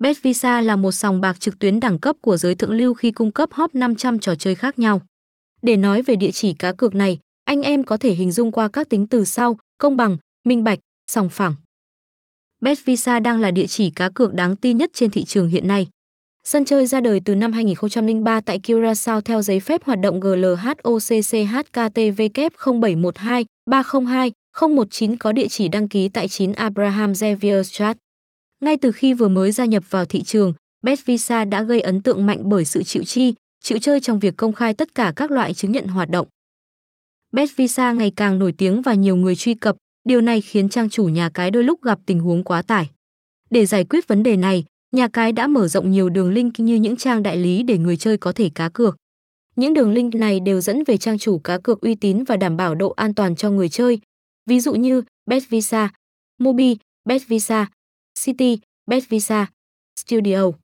Betvisa là một sòng bạc trực tuyến đẳng cấp của giới thượng lưu khi cung cấp hot 500 trò chơi khác nhau. Để nói về địa chỉ cá cược này, anh em có thể hình dung qua các tính từ sau: công bằng, minh bạch, sòng phẳng. Betvisa đang là địa chỉ cá cược đáng tin nhất trên thị trường hiện nay. Sân chơi ra đời từ năm 2003 tại Curaçao theo giấy phép hoạt động GLHOCCHKTVK 0712 302 019 có địa chỉ đăng ký tại 9 Abraham Xavier Street. Ngay từ khi vừa mới gia nhập vào thị trường, Betvisa đã gây ấn tượng mạnh bởi sự chịu chi, chịu chơi trong việc công khai tất cả các loại chứng nhận hoạt động. Betvisa ngày càng nổi tiếng và nhiều người truy cập, điều này khiến trang chủ nhà cái đôi lúc gặp tình huống quá tải. Để giải quyết vấn đề này, nhà cái đã mở rộng nhiều đường link như những trang đại lý để người chơi có thể cá cược. Những đường link này đều dẫn về trang chủ cá cược uy tín và đảm bảo độ an toàn cho người chơi, ví dụ như Betvisa, Mobi, Betvisa, City, Betvisa, Studio.